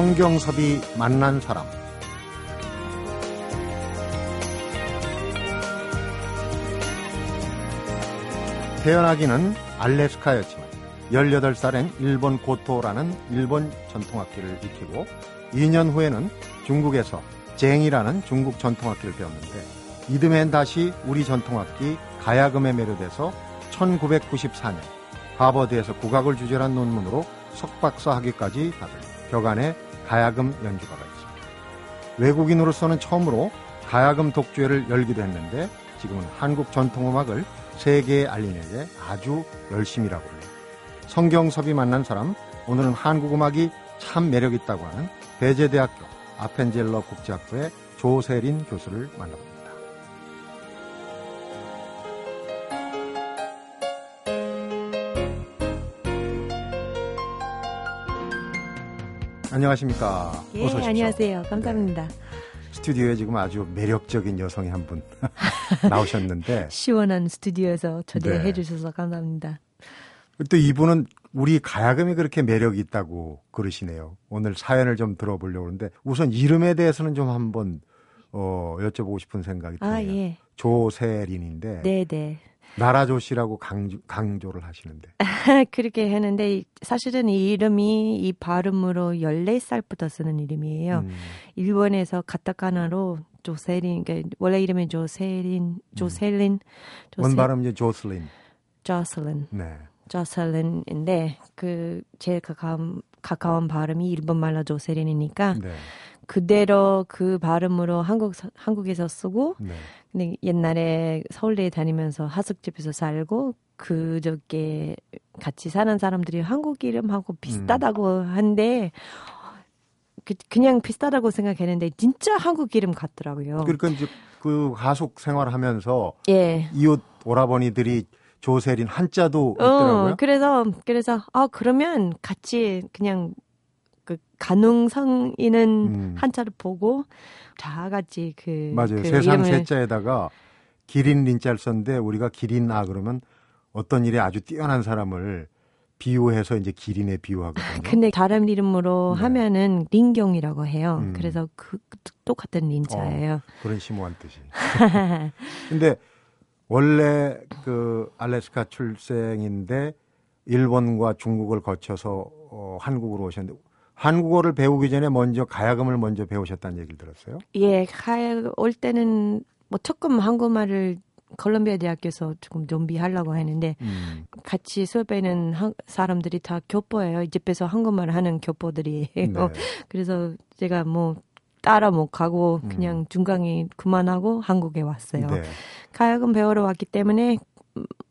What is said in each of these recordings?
성경섭이 만난 사람. 태어나기는 알래스카였지만 18살엔 일본 고토라는 일본 전통악기를 익히고 2년 후에는 중국에서 쟁이라는 중국 전통악기를 배웠는데 이듬해엔 다시 우리 전통악기 가야금에 매료돼서 1994년 하버드에서 국악을 주제한 논문으로 석박사 학위까지 받은 벽안의 가야금 연주가가 있습니다. 외국인으로서는 처음으로 가야금 독주회를 열기도 했는데 지금은 한국 전통음악을 세계에 알리는데 아주 일하고 있는 성경섭이 만난 사람 오늘은 한국 음악이 참 매력있다고 하는 배제대학교 아펜젤러 국제학부의 조세린 교수를 만나봅니다. 안녕하십니까. 예, 안녕하세요. 감사합니다. 스튜디오에 지금 아주 매력적인 여성이 한 분 나오셨는데 시원한 스튜디오에서 초대해 네. 주셔서 감사합니다. 또 이분은 우리 가야금이 그렇게 매력이 있다고 그러시네요. 오늘 사연을 좀 들어보려고 하는데 우선 이름에 대해서는 좀 한번 어, 여쭤보고 싶은 생각이 드네요. 아, 예. 조세린인데. 네, 네. 나라조씨라고 강조, 강조 를 하시는데. 그렇게 했는데 사실은 이 이름이 이 발음으로 14살부터 쓰는 이름이에요. 음. 일본에서 가타카나로 조세린, 그러니까 원래 이름이 조세린, 조셀린. 음. 조세, 원 발음 이제 조슬린. 조슬린. 네. 조셀린인데 그 제일 가까운, 가까운 발음이 일본 말로 조세린이니까 네. 그대로 그 발음으로 한국 한국에서 쓰고 네. 근데 옛날에 서울대 다니면서 하숙집에서 살고 그저께 같이 사는 사람들이 한국 이름하고 비슷하다고 음. 한데 그, 그냥 비슷하다고 생각했는데 진짜 한국 이름 같더라고요. 그러니까 이제 그 하숙 생활하면서 예. 이웃 오라버니들이 조세린 한자도 어, 있더라고요. 어, 그래서 그래서 아 그러면 같이 그냥 그 가능성 있는 음. 한자를 보고 다 같이 그 맞아요. 그 세상 세자에다가 기린 린자를 썼는데 우리가 기린아 그러면 어떤 일에 아주 뛰어난 사람을 비유해서 이제 기린에 비유하거든요. 근데 다른 이름으로 네. 하면은 린경이라고 해요. 음. 그래서 그 똑같은 린자예요. 어, 그런 심오한 뜻이. 근데 원래 그 알래스카 출생인데 일본과 중국을 거쳐서 어, 한국으로 오셨는데 한국어를 배우기 전에 먼저 가야금을 먼저 배우셨다는 얘기를 들었어요? 예, 가야 올 때는 뭐 조금 한국말을 콜롬비아 대학교에서 조금 좀비하려고 했는데 음. 같이 수업에는 한, 사람들이 다 교포예요. 이 집에서 한국말 하는 교포들이에요. 네. 그래서 제가 뭐 따라 못 가고 음. 그냥 음. 중간에 그만하고 한국에 왔어요. 네. 가야금 배우러 왔기 때문에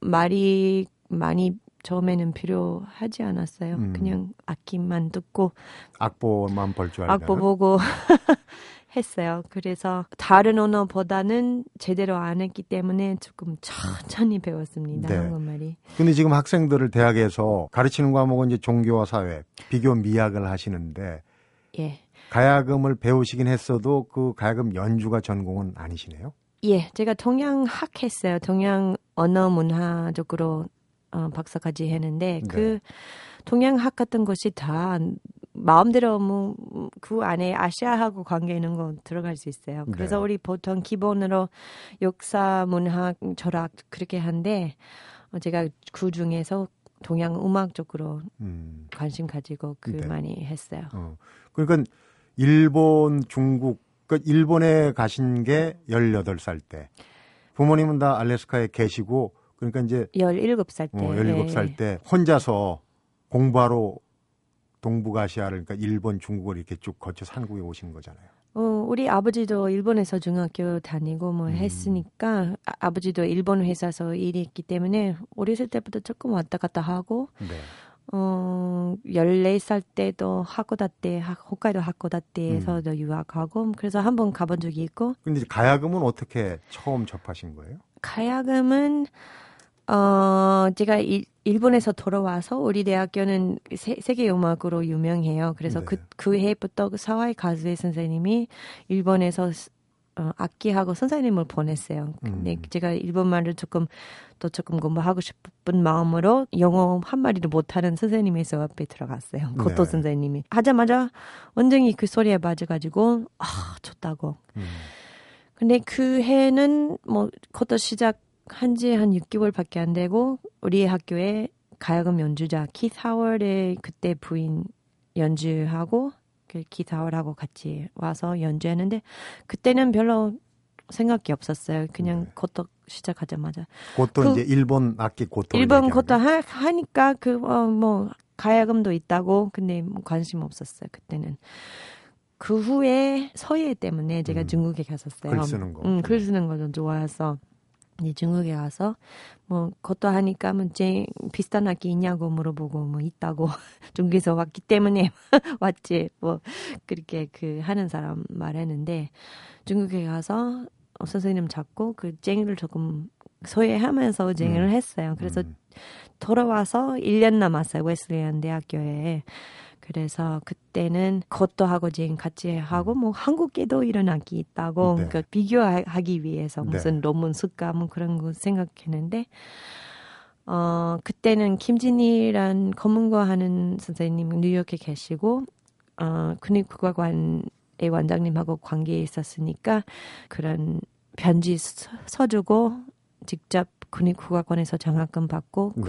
말이 많이 처음에는 필요하지 않았어요. 음. 그냥 악기만 듣고 악보만 볼 줄 알고 악보 보고 했어요. 그래서 다른 언어보다는 제대로 안 했기 때문에 조금 천천히 배웠습니다. 네. 한국말이. 근데 지금 학생들을 대학에서 가르치는 과목은 이제 종교와 사회, 비교 미학을 하시는데 예. 가야금을 배우시긴 했어도 그 가야금 연주가 전공은 아니시네요? 예, 제가 동양학 했어요. 동양 언어 문화 적으로 어, 박사까지 했는데 네. 그 동양학 같은 것이 다 마음대로 뭐 그 안에 아시아하고 관계 있는 거 들어갈 수 있어요. 그래서 네. 우리 보통 기본으로 역사, 문학, 철학 그렇게 한데 어, 제가 그 중에서 동양 음악 쪽으로 음. 관심 가지고 그 네. 많이 했어요. 어. 그러니까 일본, 중국, 그 일본에 가신 게 18살 때. 부모님은 다 알래스카에 계시고 그러니까 이제 17살 때. 어, 17살 예. 때 혼자서 공부하러 동북아시아를 그러니까 일본, 중국을 이렇게 쭉 거쳐 한국에 오신 거잖아요. 어, 우리 아버지도 일본에서 중학교 다니고 뭐 음. 했으니까 아, 버지도 일본 회사에서 일했기 때문에 어렸을 때부터 조금 왔다 갔다 하고 네. 어, 14살 때도 하코다테, 홋카이도 하코다테에서도 음. 유학하고 그래서 한 번 가본 적이 있고. 근데 가야금은 어떻게 처음 접하신 거예요? 가야금은 어, 제가 일, 일본에서 돌아와서 우리 대학교는 세, 계 음악으로 유명해요. 그래서 네. 그, 그 해부터 그 사와이 가즈에 선생님이 일본에서 어, 악기하고 선생님을 보냈어요. 근데 음. 제가 일본말을 조금 또 조금 공부하고 싶은 마음으로 영어 한 마디도 못하는 선생님의 수 앞에 들어갔어요. 고토 네. 선생님이 하자마자 원장이 그 소리에 맞아가지고 아 좋다고. 음. 근데 그 해는 뭐 고토 시작 한지 한 6개월밖에 안 되고 우리 학교에 가야금 연주자 키 사월의 그때 부인 연주하고 그 키사월하고 같이 와서 연주했는데 그때는 별로 생각이 없었어요. 그냥 네. 고토 시작하자마자 고토 그 이제 일본 악기 고토 일본 고토 하, 하니까 그뭐 가야금도 있다고 근데 뭐 관심 없었어요 그때는. 그 후에 서예 때문에 제가 음. 중국에 갔었어요. 글 쓰는 거. 음, 글 쓰는 거 좀 좋아해서 이제 중국에 가서 뭐 그것도 하니까 뭐제 비슷한 악기 있냐고 물어보고 뭐 있다고 중국에서 왔기 때문에 왔지 뭐 그렇게 그 하는 사람 말했는데 중국에 가서 어, 선생님 잡고 그 쟁이를 조금 소외하면서 쟁이를 음. 했어요. 그래서 음. 돌아와서 1년 남았어요. 웨슬리안 대학교에. 그래서 그때는 그것도 하고 지금 같이 하고 뭐 한국에도 이런 악기 있다고 네. 그 비교하기 위해서 네. 무슨 논문 쓸까 뭐 그런 거 생각했는데 어 그때는 김진희란 검은거 하는 선생님 뉴욕에 계시고 어 국립국악관의 원장님하고 관계에 있었으니까 그런 편지 써- 써주고 직접 국립국악관에서 장학금 받고 네.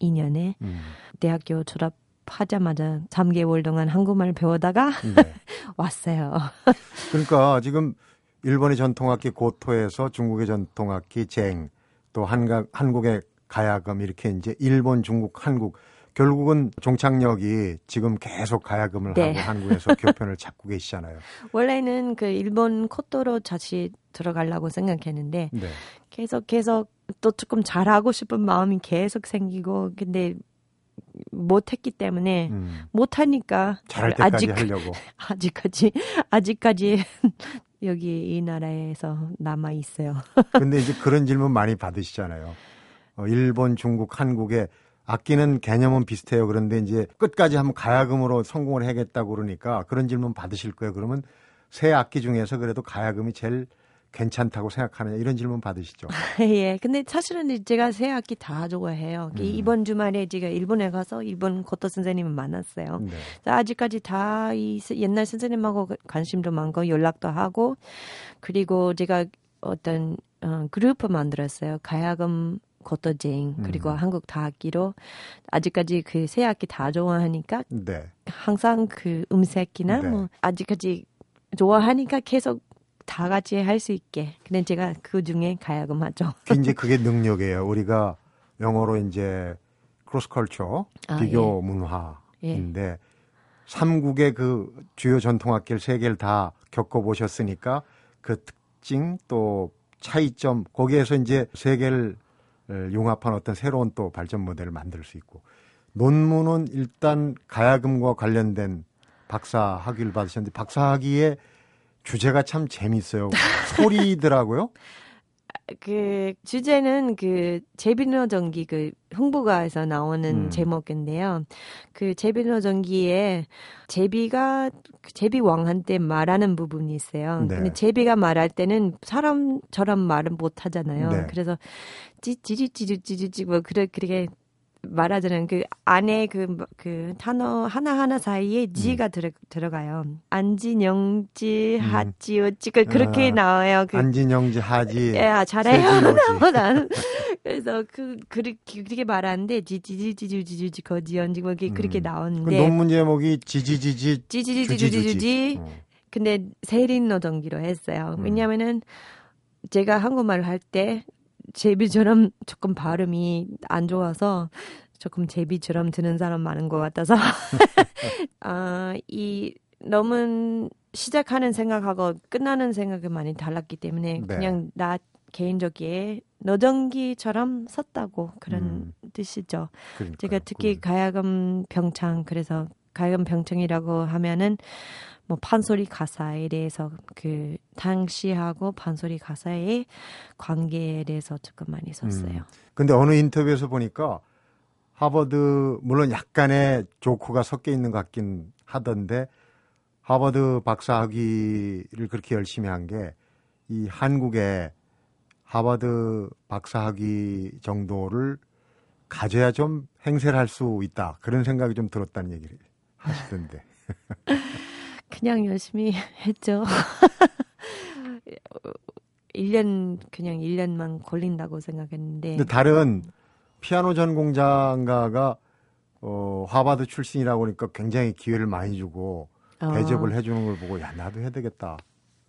92년에 음. 대학교 졸업 하자마자 3개월 동안 한국말 배우다가 네. 왔어요. 그러니까 지금 일본의 전통악기 고토에서 중국의 전통악기 쟁, 또 한가, 한국의 가야금 이렇게 이제 일본, 중국, 한국 결국은 종착역이 지금 계속 가야금을 네. 하고 한국에서 교편을 잡고 계시잖아요. 원래는 그 일본 코토로 다시 들어가려고 생각했는데 네. 계속 계속 또 조금 잘하고 싶은 마음이 계속 생기고 근데 못했기 때문에 음, 못하니까 잘할 때까지 아직 하려고. 아직까지 아직까지 여기 이 나라에서 남아 있어요. 근데 이제 그런 질문 많이 받으시잖아요. 어, 일본, 중국, 한국의 악기는 개념은 비슷해요. 그런데 이제 끝까지 한번 가야금으로 성공을 해야겠다고 그러니까 그런 질문 받으실 거예요. 그러면 세 악기 중에서 그래도 가야금이 제일 괜찮다고 생각하느냐 이런 질문 받으시죠. 예. 근데 사실은 제가 새 악기 다 좋아해요. 음. 이번 주말에 제가 일본에 가서 일본 고토 선생님을 만났어요. 네. 아직까지 다 이 옛날 선생님하고 관심도 많고 연락도 하고 그리고 제가 어떤 어, 그룹을 만들었어요. 가야금 고토쟁 그리고 음. 한국 다악기로 아직까지 그새 악기 다 좋아하니까 네. 항상 그 음색이나 네. 뭐 아직까지 좋아하니까 계속 다 같이 할 수 있게. 근데 제가 그 중에 가야금 하죠. 그 이제 그게 능력이에요. 우리가 영어로 이제 크로스컬처 아, 비교 예. 문화인데 삼국의 그 주요 전통악기를 세 개를 다 겪어보셨으니까 그 특징 또 차이점 거기에서 이제 세 개를 융합한 어떤 새로운 또 발전 모델을 만들 수 있고 논문은 일단 가야금과 관련된 박사 학위를 받으셨는데 박사 학위의 주제가 참 재미있어요. 소리더라고요. 그 주제는 그 제비노 전기 그 흥부가에서 나오는 음. 제목인데요. 그 제비노 전기에 제비가 그 제비 왕한테 말하는 부분이 있어요. 네. 근데 제비가 말할 때는 사람처럼 말은 못 하잖아요. 네. 그래서 찌찌찌찌찌찌찌 뭐 그래 그렇게 말하자는 그 안에 그, 그 단어 하나하나 사이에 지가 들어, 들어가요. 안지영지, 음. 하지, 어찌, 그, 그렇게 아, 나와요. 그, 안진영지 하지 예, 아, 잘해요. 나는. 그래서 그, 그렇게, 그렇게 말하는데, 지지지지지지지, 거지언지, 뭐, 이렇게 그렇게 음. 그 나오는데. 논문 제목이 지지지지 지 지지지지지지. 어. 근데 세린노 전기로 했어요. 음. 왜냐면은 제가 한국말을 할 때 제비처럼 조금 발음이 안 좋아서 조금 제비처럼 드는 사람 많은 것 같아서 아, 이 너무 시작하는 생각하고 끝나는 생각이 많이 달랐기 때문에 네. 그냥 나 개인적이에 너전기처럼 썼다고 그런 음. 뜻이죠. 그러니까요. 제가 특히 가야금 병창 그래서 가야금 병창이라고 하면은 뭐 판소리 가사에 대해서 그 당시하고 판소리 가사의 관계에 대해서 조금 많이 썼어요. 음. 근데 어느 인터뷰에서 보니까 하버드 물론 약간의 조커가 섞여 있는 것 같긴 하던데 하버드 박사 학위를 그렇게 열심히 한 게 이 한국에 하버드 박사 학위 정도를 가져야 좀 행세를 할 수 있다. 그런 생각이 좀 들었다는 얘기를 하시던데. 그냥 열심히 했죠. 1년 그냥 1년만 걸린다고 생각했는데. 근데 다른 피아노 전공자가가 어, 하버드 출신이라고 하니까 굉장히 기회를 많이 주고 어. 대접을 해주는 걸 보고 야 나도 해야 되겠다.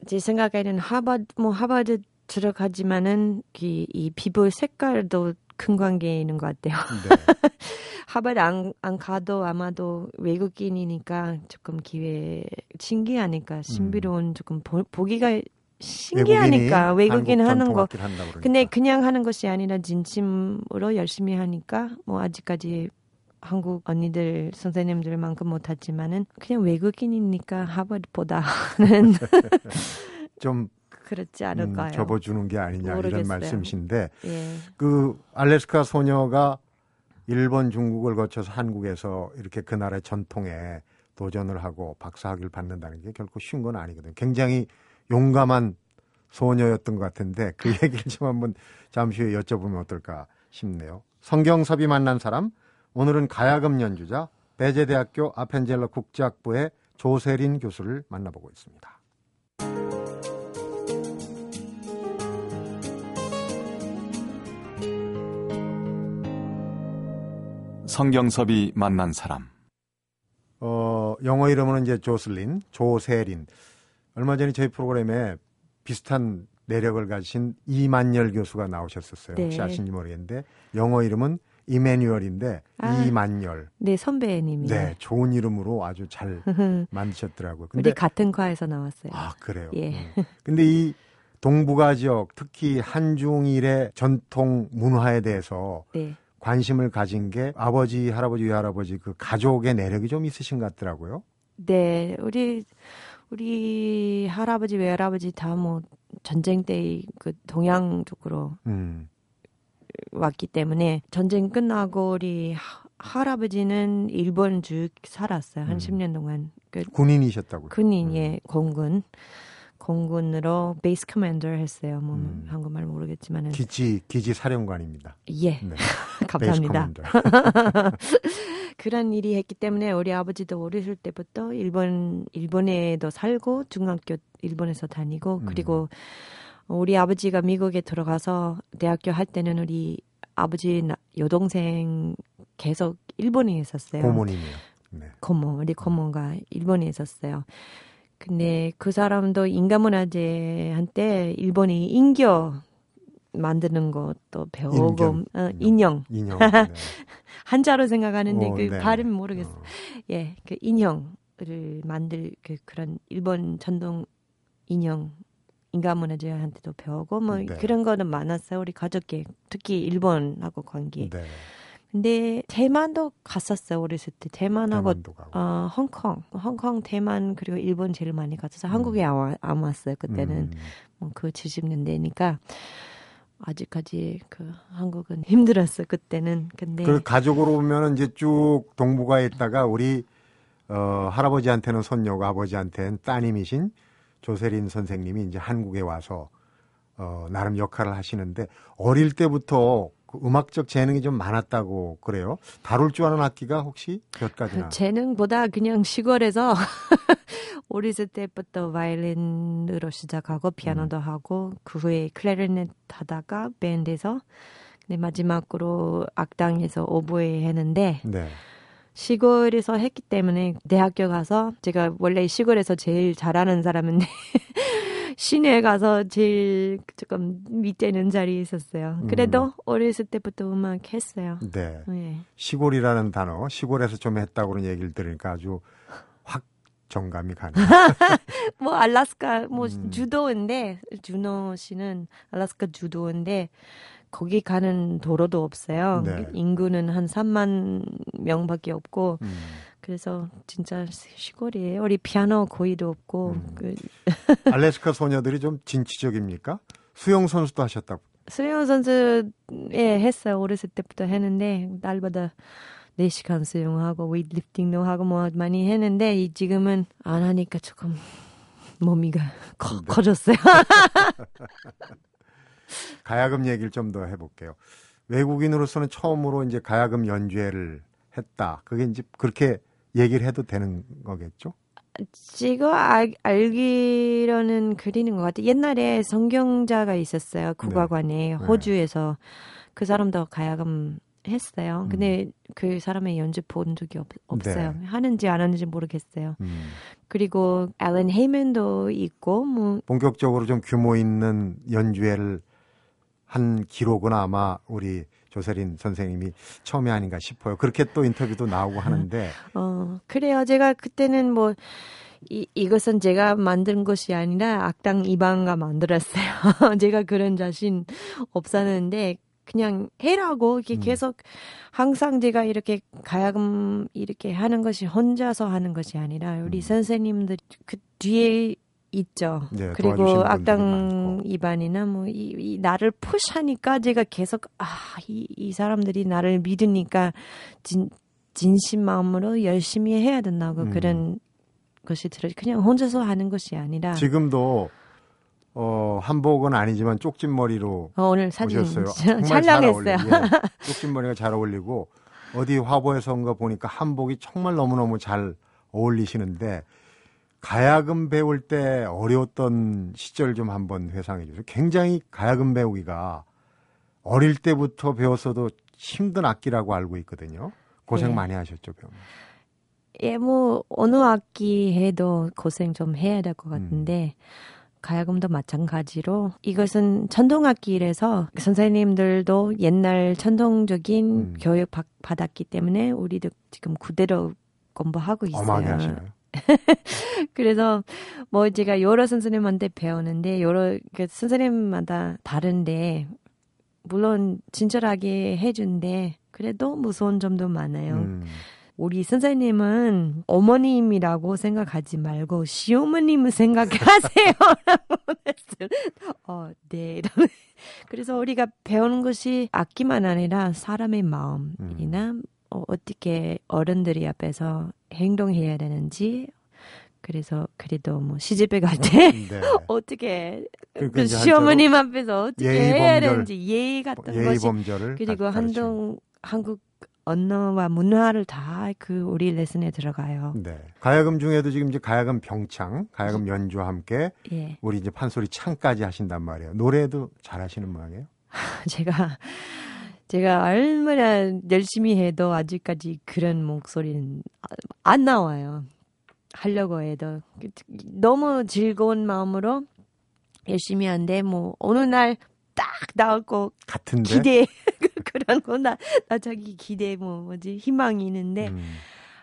제 생각에는 하버드 뭐 하버드 들어가지만은 이, 이 피부 색깔도 큰 관계 있는 것 같아요. 네. 하버드 안, 안 가도 아마도 외국인이니까 조금 기회 신기하니까 신비로운 음. 조금 보, 보기가 신기하니까 외국인 하는 거. 근데 그냥 하는 것이 아니라 진심으로 열심히 하니까 뭐 아직까지 한국 언니들 선생님들만큼 못하지만은 그냥 외국인이니까 하버드보다는 좀 그렇지 음, 않을까요? 음, 접어주는 게 아니냐 모르겠어요. 이런 말씀이신데 예. 그 알래스카 소녀가 일본, 중국을 거쳐서 한국에서 이렇게 그 나라의 전통에 도전을 하고 박사학위를 받는다는 게 결코 쉬운 건 아니거든요. 굉장히 용감한 소녀였던 것 같은데 그 얘기를 좀 한번 잠시 후에 여쭤보면 어떨까 싶네요. 성경섭이 만난 사람 오늘은 가야금 연주자 배제대학교 아펜젤러 국제학부의 조세린 교수를 만나보고 있습니다. 성경섭이 만난 사람. 어, 영어 이름은 이제 조슬린, 조세린. 얼마 전에 저희 프로그램에 비슷한 내력을 가진 이만열 교수가 나오셨었어요. 네. 혹시 아시는지 모르겠는데 영어 이름은 이메뉴얼인데 아, 이만열. 네, 선배님이. 네, 좋은 이름으로 아주 잘 만드셨더라고요. 근데 우리 같은 과에서 나왔어요. 아, 그래요. 예. 음. 근데 이 동북아 지역, 특히 한중일의 전통 문화에 대해서 네. 관심을 가진 게 아버지, 할아버지, 외할아버지 그 가족의 내력이 좀 있으신 것 같더라고요. 네, 우리 우리 할아버지, 외할아버지 다 뭐 전쟁 때 그 동양 쪽으로 음. 왔기 때문에 전쟁 끝나고 우리 하, 할아버지는 일본 쭉 살았어요. 한 음. 10년 동안. 그 군인이셨다고요? 군인, 음. 예, 공군. 공군으로 base commander 했어요. 뭐 음. 한국말 모르겠지만은 기지 기지 사령관입니다. 예, 네. 감사합니다. 그런 일이 했기 때문에 우리 아버지도 어렸을 때부터 일본 일본에도 살고 중학교 일본에서 다니고 음. 그리고 우리 아버지가 미국에 들어가서 대학교 할 때는 우리 아버지 여동생 계속 일본에 있었어요. 고모님이요. 네. 고모 우리 고모가 일본에 있었어요. 근데 그 사람도 인간문화재한테 일본이 인겨 만드는 것도 배우고 인견, 어, 인형, 인형. 네. 한자로 생각하는데 오, 그 네. 발음 모르겠어. 어. 예, 그 인형을 만들 그 그런 일본 전통 인형 인간문화재한테도 배우고 뭐 네. 그런 거는 많았어요. 우리 가족계 특히 일본하고 관계. 네. 근데 대만도 갔었어요 어렸을 때 대만하고 어, 홍콩 홍콩 대만 그리고 일본 제일 많이 갔어서 음. 한국에 안, 안 왔어요 그때는 음. 뭐그 70년대니까 아직까지 그 한국은 힘들었어 그때는 근데 그 가족으로 보면은 이제 쭉 동북아에 있다가 우리 어 할아버지한테는 손녀고 아버지한테는 따님이신 조세린 선생님이 이제 한국에 와서 어 나름 역할을 하시는데 어릴 때부터 그 음악적 재능이 좀 많았다고 그래요. 다룰 줄 아는 악기가 혹시 몇 가지나? 재능보다 그냥 시골에서 어렸을 때부터 바이올린으로 시작하고 피아노도 음. 하고 그 후에 클래리넷 하다가 밴드에서 근데 마지막으로 악당에서 오보에 했는데 네. 시골에서 했기 때문에 대학교 가서 제가 원래 시골에서 제일 잘하는 사람인데 시내에 가서 제일 조금 밑에 있는 자리에 있었어요. 그래도 음. 어렸을 때부터 음악 했어요. 네. 네. 시골이라는 단어, 시골에서 좀 했다고 그런 얘기를 들으니까 아주 확 정감이 가네. 뭐 알라스카 뭐 음. 주도인데 준호 씨는 알라스카 주도인데 거기 가는 도로도 없어요. 네. 인구는 한 3만 명밖에 없고 음. 그래서 진짜 시골이에요. 우리 피아노 고의도 없고. 음. 그 알래스카 소녀들이 좀 진취적입니까? 수영 선수도 하셨다고. 수영 선수 예 했어요. 어렸을 때부터 했는데 날마다 4시간 수영하고 weightlifting도 하고 뭐 많이 했는데 지금은 안 하니까 조금 몸이가 커, 네. 커졌어요. 가야금 얘기를 좀 더 해볼게요. 외국인으로서는 처음으로 이제 가야금 연주회를 했다. 그게 이제 그렇게 얘기를 해도 되는 거겠죠? 지금 알, 알기로는 그리는 것 같아요. 옛날에 성경자가 있었어요. 국가관에 네. 호주에서 그 사람도 가야금 했어요. 근데 그 사람의 연주 본 적이 없, 없어요. 네. 하는지 안 하는지 모르겠어요. 음. 그리고 앨런 헤이먼도 있고 뭐 본격적으로 좀 규모 있는 연주회를 한 기록은 아마 우리 조세린 선생님이 처음이 아닌가 싶어요. 그렇게 또 인터뷰도 나오고 하는데 어, 그래요. 제가 그때는 뭐, 이, 이것은 제가 만든 것이 아니라 악당 이방가 만들었어요. 제가 그런 자신 없었는데, 그냥 해라고 이렇게 음. 계속 항상 제가 이렇게 가야금 이렇게 하는 것이 혼자서 하는 것이 아니라 우리 음. 선생님들 그 뒤에 있죠. 네, 그리고 악당. 이반이나 뭐 이 이 나를 푸시하니까 제가 계속 아이 이 사람들이 나를 믿으니까 진 진심 마음으로 열심히 해야 된다고 음. 그런 것이 들어 그냥 혼자서 하는 것이 아니라 지금도 어, 한복은 아니지만 쪽진머리로 어, 오늘 사진 오셨어요. 촬영했어요. 예. 쪽진머리가 잘 어울리고 어디 화보에서인가 보니까 한복이 정말 너무너무 잘 어울리시는데 가야금 배울 때 어려웠던 시절 좀 한번 회상해 주세요. 굉장히 가야금 배우기가 어릴 때부터 배웠어도 힘든 악기라고 알고 있거든요. 고생 네. 많이 하셨죠, 배우. 예, 뭐 어느 악기 해도 고생 좀 해야 될 것 같은데 가야금도 마찬가지로 이것은 전통악기라서 선생님들도 옛날 전통적인 음. 교육 받, 받았기 때문에 우리도 지금 그대로 공부하고 있어요. 하시나요? 그래서 뭐 제가 여러 선생님한테 배우는데 여러 그 선생님마다 다른데 물론 친절하게 해준데 그래도 무서운 점도 많아요. 음. 우리 선생님은 어머님이라고 생각하지 말고 시어머님을 생각하세요. 라고. 어, 네. 그래서 우리가 배우는 것이 악기만 아니라 사람의 마음이나 어, 어떻게 어른들이 앞에서 행동해야 되는지 그래서 그래도 뭐 시집에 갈때 네. 어떻게 그러니까 그 이제 시어머님 앞에서 어떻게 해야 되는지 예의 같은 예의 것이 그리고 가- 가르치는. 한동 한국 언어와 문화를 다 그 우리 레슨에 들어가요. 네. 가야금 중에도 지금 이제 가야금 병창, 가야금 연주와 함께 예, 우리 이제 판소리 창까지 하신단 말이에요. 노래도 잘하시는 모양이에요. 제가 제가 얼마나 열심히 해도 아직까지 그런 목소리는 안 나와요. 하려고 해도 너무 즐거운 마음으로 열심히 한데 뭐 어느 날 딱 나올 거 같은데. 기대 그런 거나 나 자기 기대 뭐 뭐지 희망이 있는데 음,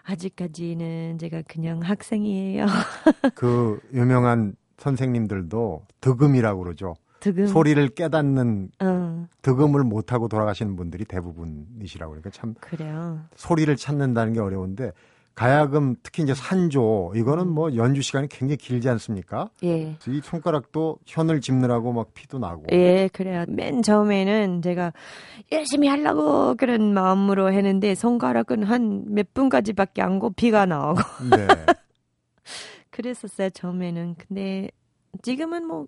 아직까지는 제가 그냥 학생이에요. 그 유명한 선생님들도 득음이라고 그러죠. 지금 소리를 깨닫는 어 득음을 못하고 돌아가시는 분들이 대부분이시라고 그러니까 참 그래요. 소리를 찾는다는 게 어려운데 가야금 특히 이제 산조 이거는 뭐 연주 시간이 굉장히 길지 않습니까? 예. 이 손가락도 현을 짚느라고 막 피도 나고. 예, 그래요. 맨 처음에는 제가 열심히 하려고 그런 마음으로 했는데 손가락은 한 몇 분까지밖에 안 고 피가 나오고 네. 그랬었어요 처음에는. 근데 지금은 뭐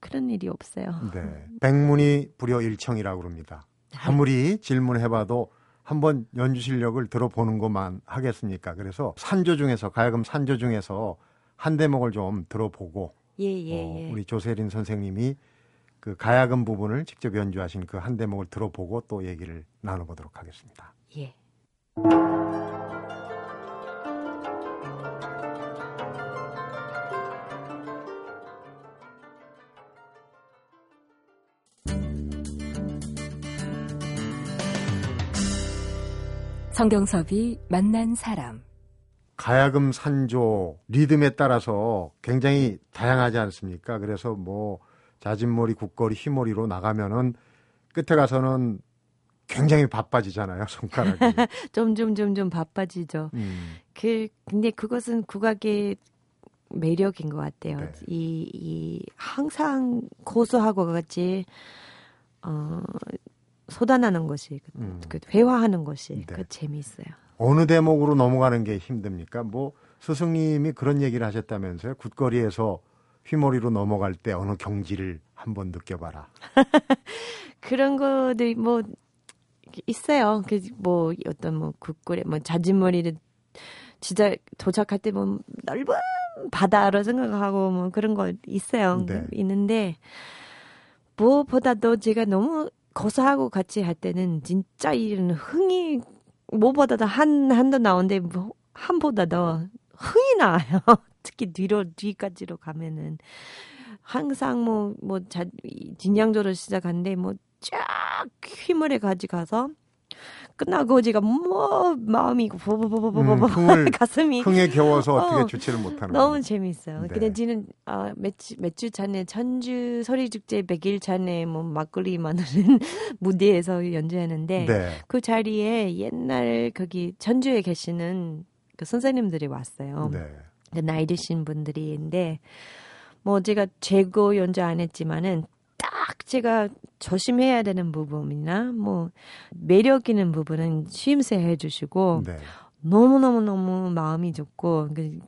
그런 일이 없어요. 네. 백문이 불여 일청이라고 그럽니다. 아무리 질문해봐도 한번 연주 실력을 들어보는 것만 하겠습니까? 그래서 산조 중에서 가야금 산조 중에서 한 대목을 좀 들어보고 예예 어, 예. 우리 조세린 선생님이 그 가야금 부분을 직접 연주하신 그 한 대목을 들어보고 또 얘기를 나눠보도록 하겠습니다. 예. 성경섭이 만난 사람. 가야금 산조 리듬에 따라서 굉장히 다양하지 않습니까? 그래서 뭐 자진머리, 국거리, 휘머리로 나가면은 끝에 가서는 굉장히 바빠지잖아요, 손가락이. 점점 점점 바빠지죠. 음, 그 근데 그것은 국악의 매력인 것 같아요. 네. 이, 이 항상 고소하고 같이 어 쏟아나는 것이 그, 음. 그 회화하는 것이 네. 그 재미있어요. 어느 대목으로 넘어가는 게 힘듭니까? 뭐 스승님이 그런 얘기를 하셨다면서요? 굿거리에서 휘머리로 넘어갈 때 어느 경지를 한번 느껴봐라. 그런 것들이 뭐 있어요. 그 뭐 어떤 뭐 국골에 뭐 자진머리를 진짜 도착할 때 뭐 넓은 바다로 생각하고 뭐 그런 거 있어요. 네. 있는데 무엇보다도 제가 너무 고사하고 같이 할 때는 진짜 이런 흥이 무엇보다도 한 한도 나오는데 뭐 한보다도 흥이 나요. 특히 뒤로 뒤까지로 가면은 항상 뭐뭐 진양조를 시작하는데 뭐쫙 휘물에 가지 가서 끝나고 제가 뭐 마음이 보보보보보보 음, 가슴이 흥에 겨워서 어떻게 어, 주체를 못하는 너무. 재밌어요. 네. 근데 지는 아, 몇주 몇주 전에 천주 소리축제 100일 전에 뭐 막걸리 마누는 무대에서 연주했는데 네. 그 자리에 옛날 거기 천주에 계시는 그 선생님들이 왔어요. 네. 그 나이 드신 분들이인데 뭐 제가 재고 연주 안 했지만은 딱 제가 조심해야 되는 부분이나 뭐 매력 있는 부분은 심세 해주시고 네. 너무 너무 너무 마음이 좋고 그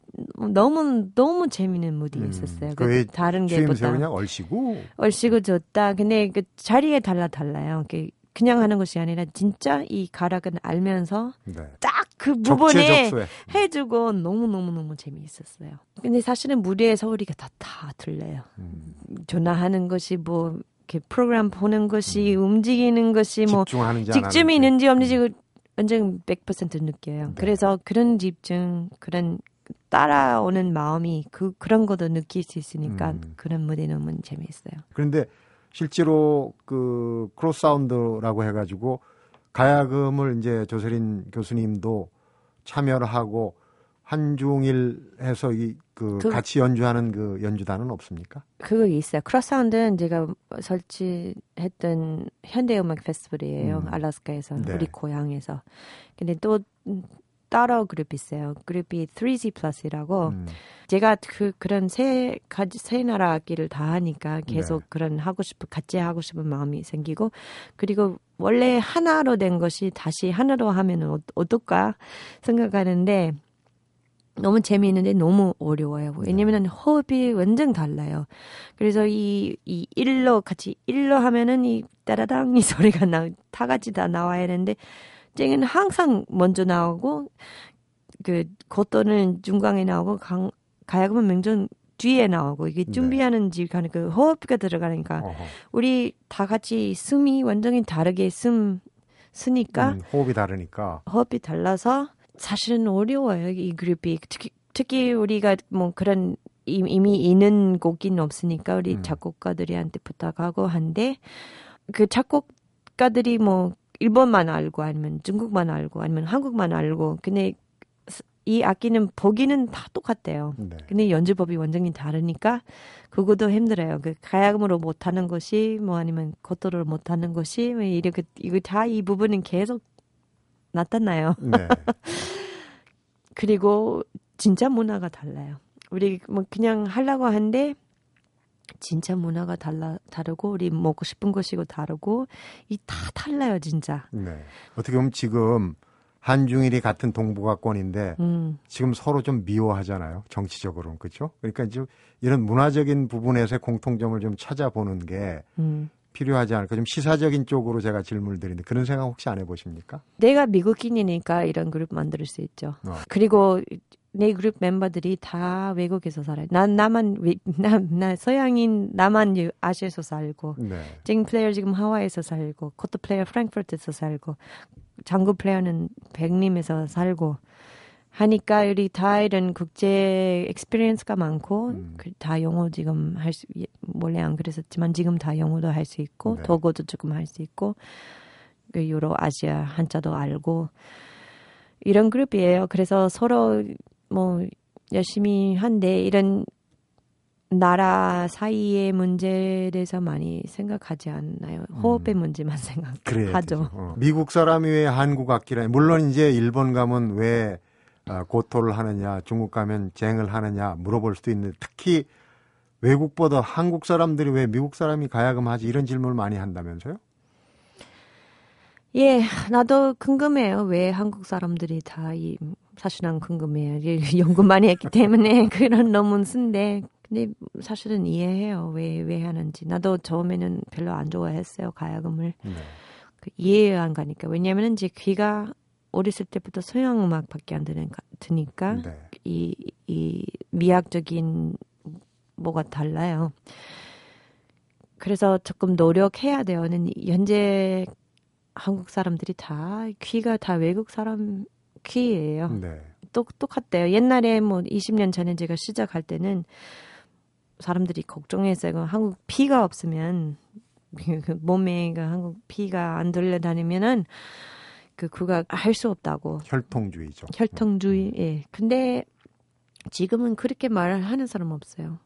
너무 너무 재밌는 무대였었어요. 음, 그 그게 다른 취임새 게보다 그냥 얼씨구. 얼씨구 좋다. 근데 그 자리에 달라 달라요. 그 그냥 하는 것이 아니라 진짜 이 가락은 알면서 네. 딱 그 부분에. 해주고 너무 너무 너무 재미있었어요. 근데 사실은 무대에서 우리가 다 다 들려요. 음, 전화하는 것이 뭐 이렇게 프로그램 보는 것이 움직이는 것이 뭐 하는지. 있는지 없는지 그 완전 100% 느껴요. 네. 그래서 그런 집중, 그런 따라오는 마음이 그 그런 것도 느낄 수 있으니까 음. 그런 무대 너무 재미있어요. 그런데 실제로 그 크로스 사운드라고 해가지고 가야금을 이제 조세린 교수님도 참여를 하고 한중일 해서 이그 그- 같이 연주하는 그 연주단은 없습니까? 그거 있어요. CrossSound는 제가 설치했던 현대음악 페스티벌이에요. 음. 알라스카에서 네. 우리 고향에서. 근데 또 음, 따로 그룹 있어요. 그룹이 3Z Plus라고 음, 제가 그 그런 세 가지 세 나라 악기를 다 하니까 계속 네. 그런 하고 싶은 같이 하고 싶은 마음이 생기고 그리고 원래 하나로 된 것이 다시 하나로 하면은 어- 어떨까 생각하는데 너무 재미있는데 너무 어려워요. 왜냐면은 호흡이 완전 달라요. 그래서 이, 이 일로 같이 일로 하면은 이 따라당 이 소리가 나, 다 같이 다 나와야 되는데 쟁은 항상 먼저 나오고 그 고또는 중간에 나오고 강, 가야금은 명전 뒤에 나오고 이게 네. 준비하는 지 가는 그 호흡가 들어가니까 어허. 우리 다 같이 숨이 완전히 다르게 숨 쓰니까 음, 호흡이 다르니까. 호흡이 달라서 사실은 어려워요 이 그룹이 특히 특히 우리가 뭐 그런 이- 이미 있는 곡이 없으니까 우리 음. 작곡가들이한테 부탁하고 한데 그 작곡가들이 뭐 일본만 알고 아니면 중국만 알고 아니면 한국만 알고 근데 이 악기는 보기는 다 똑같대요. 네. 근데 연주법이 완전히 다르니까 그것도 힘들어요. 그 가야금으로 못하는 것이 뭐 아니면 고토를 못하는 것이 뭐 이렇게 이거 다 이 부분은 계속 나타나요. 네. 그리고 진짜 문화가 달라요. 우리 뭐 그냥 하려고 하는데 진짜 문화가 달라 다르고 우리 먹고 싶은 것이고 다르고 이 다 달라요 진짜. 네. 어떻게 보면 지금 한중일이 같은 동북아권인데 음, 지금 서로 좀 미워하잖아요. 정치적으로는 그렇죠. 그러니까 이제 이런 문화적인 부분에서의 공통점을 좀 찾아보는 게 음. 필요하지 않을까. 좀 시사적인 쪽으로 제가 질문을 드리는데 그런 생각 혹시 안 해보십니까? 내가 미국인이니까 이런 그룹 만들 수 있죠. 어. 그리고 내 그룹 멤버들이 다 외국에서 살아요. 난 나만 외- 나, 나 서양인 나만 유- 아시아에서 살고 네. 쟁 플레이어 지금 하와이에서 살고 코트 플레이어 프랭크푸르트에서 살고 장구 player는 백림에서 살고 하니까 우리 다 이런 국제 experience가 많고 음. 그 다 영어 지금 할 수 원래 안 그랬었지만 지금 다 영어도 할 수 있고 네. 독어도 조금 할 수 있고 그 유로 아시아 한자도 알고 이런 그룹이에요. 그래서 서로 뭐 열심히 한데 이런 나라 사이의 문제에 대해서 많이 생각하지 않나요? 호흡의 문제만 음. 그래야 생각하죠. 어. 미국 사람이 왜 한국 악기라 물론 이제 일본 가면 왜 아, 고토를 하느냐, 중국 가면 쟁을 하느냐 물어볼 수도 있는데 특히 외국보다 한국 사람들이 왜 미국 사람이 가야금 하지 이런 질문을 많이 한다면서요? 예, 나도 궁금해요. 왜 한국 사람들이 다 이 사실은 궁금해요. 이 연구 많이 했기 때문에 그런 논문 쓴데 근데 사실은 이해해요. 왜, 왜 하는지. 나도 처음에는 별로 안 좋아했어요. 가야금을. 네. 그 이해 안 가니까. 왜냐면은 이제 귀가 어렸을 때부터 서양 음악밖에 안 드는, 드니까 네. 이, 이 미학적인 뭐가 달라요. 그래서 조금 노력해야 돼요. 현재 한국 사람들이 다 귀가 다 외국 사람 귀예요. 네. 똑, 똑같대요. 옛날에 뭐 20년 전에 제가 시작할 때는 사람들이 걱정했어요. 한국 피가 없으면 그 몸에 그 한국 피가 안 들려다니면은 그 그가 할 수 없다고. 혈통주의죠. 혈통주의. 예. 근데 지금은 그렇게 말하는 사람 없어요.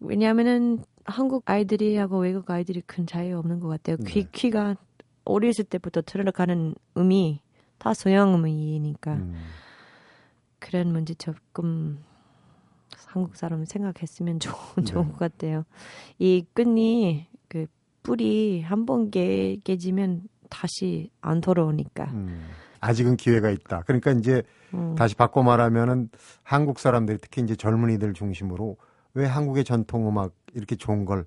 왜냐하면은 한국 아이들이 하고 외국 아이들이 큰 차이 없는 것 같아요. 귀 네. 귀가 어렸을 때부터 들어가는 음이 다 서양 음이니까 음. 그런 문제 조금 한국 사람 생각했으면 좋, 좋은 네. 것 같아요. 이 끈이 그 뿌리 한 번 깨지면 다시 안 돌아오니까. 음. 아직은 기회가 있다. 그러니까 이제 음. 다시 바꿔 말하면은 한국 사람들이 특히 이제 젊은이들 중심으로 왜 한국의 전통 음악 이렇게 좋은 걸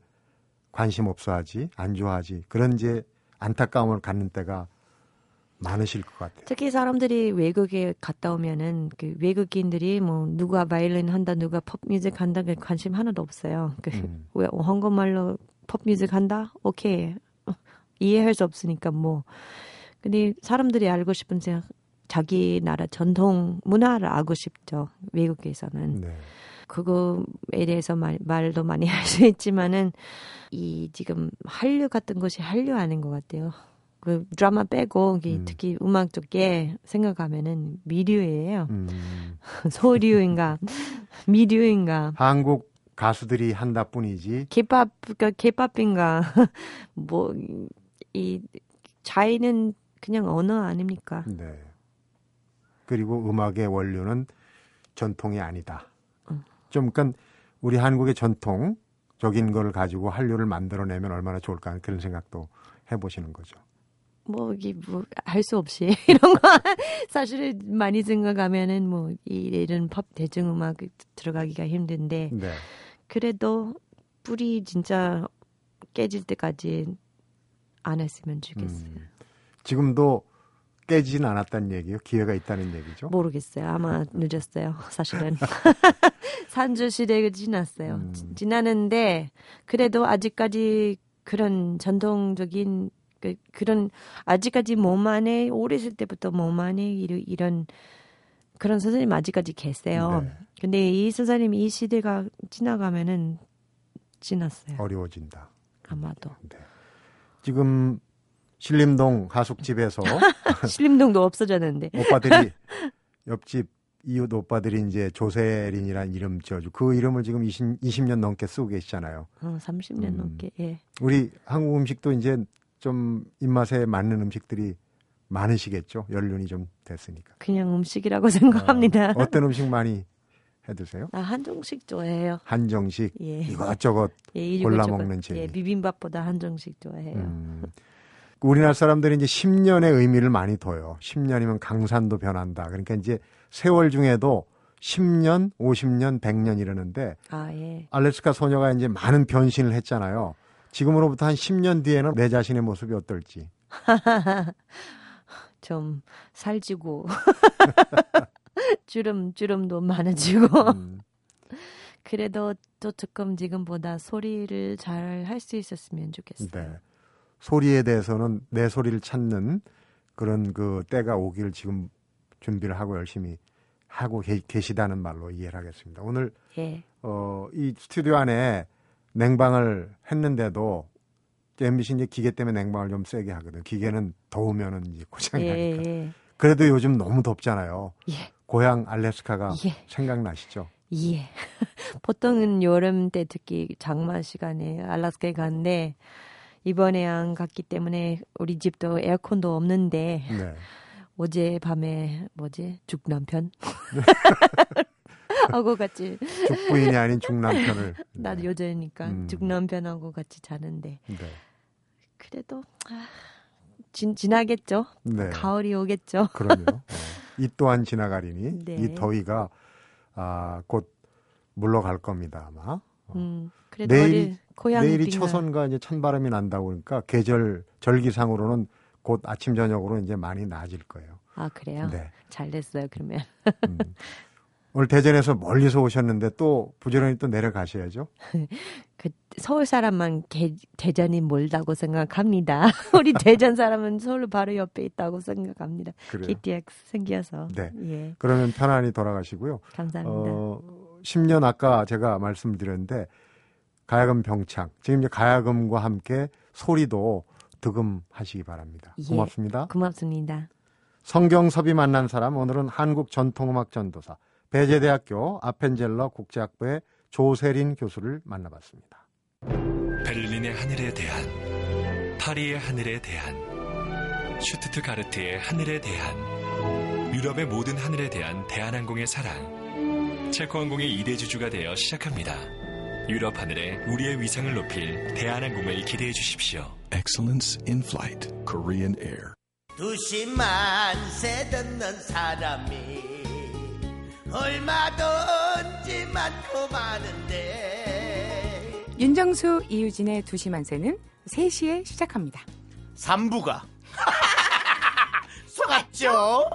관심 없어 하지? 안 좋아하지? 그런 이제 안타까움을 갖는 때가 많으실 것 같아요. 특히 사람들이 외국에 갔다 오면은 그 외국인들이 뭐 누가 바이올린 한다, 누가 pop뮤직 한다 그 관심 하나도 없어요. 그 음. 왜 한국말로 pop뮤직 한다? 오케이 어, 이해할 수 없으니까 뭐. 근데 사람들이 알고 싶은 생각, 자기 나라 전통 문화를 알고 싶죠. 외국에서는 네. 그거에 대해서 말, 말도 많이 할 수 있지만은 이 지금 한류 같은 것이 한류 아닌 것 같아요. 그 드라마 빼고 음. 특히 음악 쪽에 생각하면은 미류예요. 음. 소류인가 미류인가 한국 가수들이 한다 뿐이지. 케밥 그 케밥인가 뭐이 차이는 그냥 언어 아닙니까? 네. 그리고 음악의 원료는 전통이 아니다. 음. 좀 그러니까 우리 한국의 전통적인 걸 가지고 한류를 만들어내면 얼마나 좋을까 그런 생각도 해보시는 거죠. 뭐 이게 뭐 할 수 없이 이런 거 사실 많이 생각하면은 뭐 이- 이런 팝 대중음악 들어가기가 힘든데 네. 그래도 뿌리 진짜 깨질 때까지 안 했으면 좋겠어요. 음. 지금도 깨지진 않았다는 얘기요. 기회가 있다는 얘기죠. 모르겠어요. 아마 늦었어요. 사실은 산주 시대가 지났어요. 음. 지- 지나는데 그래도 아직까지 그런 전통적인 그, 그런 아직까지 몸 안에 어렸을 때부터 몸 안에 이런, 그런 선생님 아직까지 계세요. 네. 근데 이 선생님 이 시대가 지나가면은 지났어요. 어려워진다. 아마도 네. 지금 신림동 하숙집에서 신림동도 없어졌는데 오빠들이 옆집 이웃 오빠들이 이제 조세린이라는 이름 지어주 그 이름을 지금 20, 20년 넘게 쓰고 계시잖아요. 어, 30년 음. 넘게 예. 우리 한국 음식도 이제 좀 입맛에 맞는 음식들이 많으시겠죠. 연륜이 좀 됐으니까. 그냥 음식이라고 생각합니다. 어, 떤 음식 많이 해 드세요? 나 한정식 좋아해요. 한정식 예. 이것저것 예, 골라. 먹는 재미. 예, 비빔밥보다 한정식 좋아해요. 음, 우리나라 사람들이 이제 10년의 의미를 많이 둬요. 10년이면 강산도 변한다. 그러니까 이제 세월 중에도 10년, 50년, 100년 이러는데 아 예. 알래스카 소녀가 이제 많은 변신을 했잖아요. 지금으로부터 한 10년 뒤에는 내 자신의 모습이 어떨지. 좀 살찌고 주름 주름도 많아지고 음, 그래도 또 조금 지금보다 소리를 잘 할 수 있었으면 좋겠어요. 네. 소리에 대해서는 내 소리를 찾는 그런 그 때가 오기를 지금 준비를 하고 열심히 하고 계, 계시다는 말로 이해를 하겠습니다. 오늘 예. 어, 이 스튜디오 안에 냉방을 했는데도 MBC 이제 기계 때문에 냉방을 좀 세게 하거든. 기계는 더우면은 이제 고장이 예, 나니까. 예. 그래도 요즘 너무 덥잖아요. 예. 고향 알래스카가 예. 생각나시죠? 예. 보통은 여름 때 특히 장마 시간에 알라스카에 갔는데 이번에 안 갔기 때문에 우리 집도 에어컨도 없는데 네. 어제 밤에 뭐지 죽 남편 하고 같이 죽부인이 아닌 죽남편을. 나도 네. 여자니까 음. 죽 남편하고 같이 자는데 네. 그래도 아, 진, 지나겠죠. 네. 가을이 오겠죠. 그럼요. 어. 이 또한 지나가리니 네. 이 더위가 아, 곧 물러갈 겁니다 아마. 음, 그래도 내일이- 내일이 빙하. 초선과 이제 찬바람이 난다고 그러니까 계절 절기상으로는 곧 아침 저녁으로 이제 많이 나아질 거예요. 아 그래요? 네. 잘 됐어요 그러면. 음. 오늘 대전에서 멀리서 오셨는데 또 부지런히 또 내려가셔야죠. 그 서울 사람만 개, 대전이 멀다고 생각합니다. 우리 대전 사람은 서울 바로 옆에 있다고 생각합니다. 그래요. KTX 생겨서. 네. 예, 그러면 편안히 돌아가시고요. 감사합니다. 어, 10년 아까 제가 말씀드렸는데 가야금 병창 지금 이제 가야금과 함께 소리도 득음하시기 바랍니다. 예. 고맙습니다. 고맙습니다. 성경섭이 만난 사람 오늘은 한국 전통음악 전도사 배재대학교 아펜젤러 국제학부의 조세린 교수를 만나봤습니다. 베를린의 하늘에 대한, 파리의 하늘에 대한, 슈트트가르트의 하늘에 대한, 유럽의 모든 하늘에 대한 대한항공의 사랑. 체코항공의 2대 주주가 되어 시작합니다. 유럽 하늘에 우리의 위상을 높일 대한항공을 기대해 주십시오. Excellence in Flight, Korean Air. 두심만 세 듣는 사람이 얼마든지 많고 많은데 윤정수 이유진의 두시 만세는 3시에 시작합니다. 3부가 속았죠?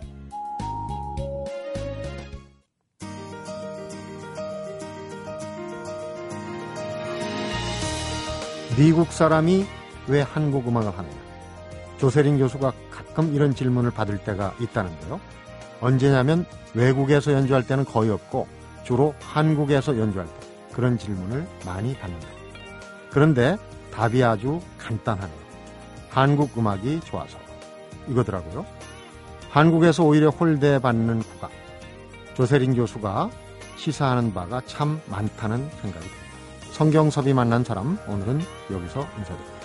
미국 사람이 왜 한국 음악을 하느냐? 조세린 교수가 가끔 이런 질문을 받을 때가 있다는데요. 언제냐면 외국에서 연주할 때는 거의 없고 주로 한국에서 연주할 때 그런 질문을 많이 받는다. 그런데 답이 아주 간단하네요. 한국 음악이 좋아서 이거더라고요. 한국에서 오히려 홀대받는 국악. 조세린 교수가 시사하는 바가 참 많다는 생각이 듭니다. 성경섭이 만난 사람 오늘은 여기서 인사드립니다.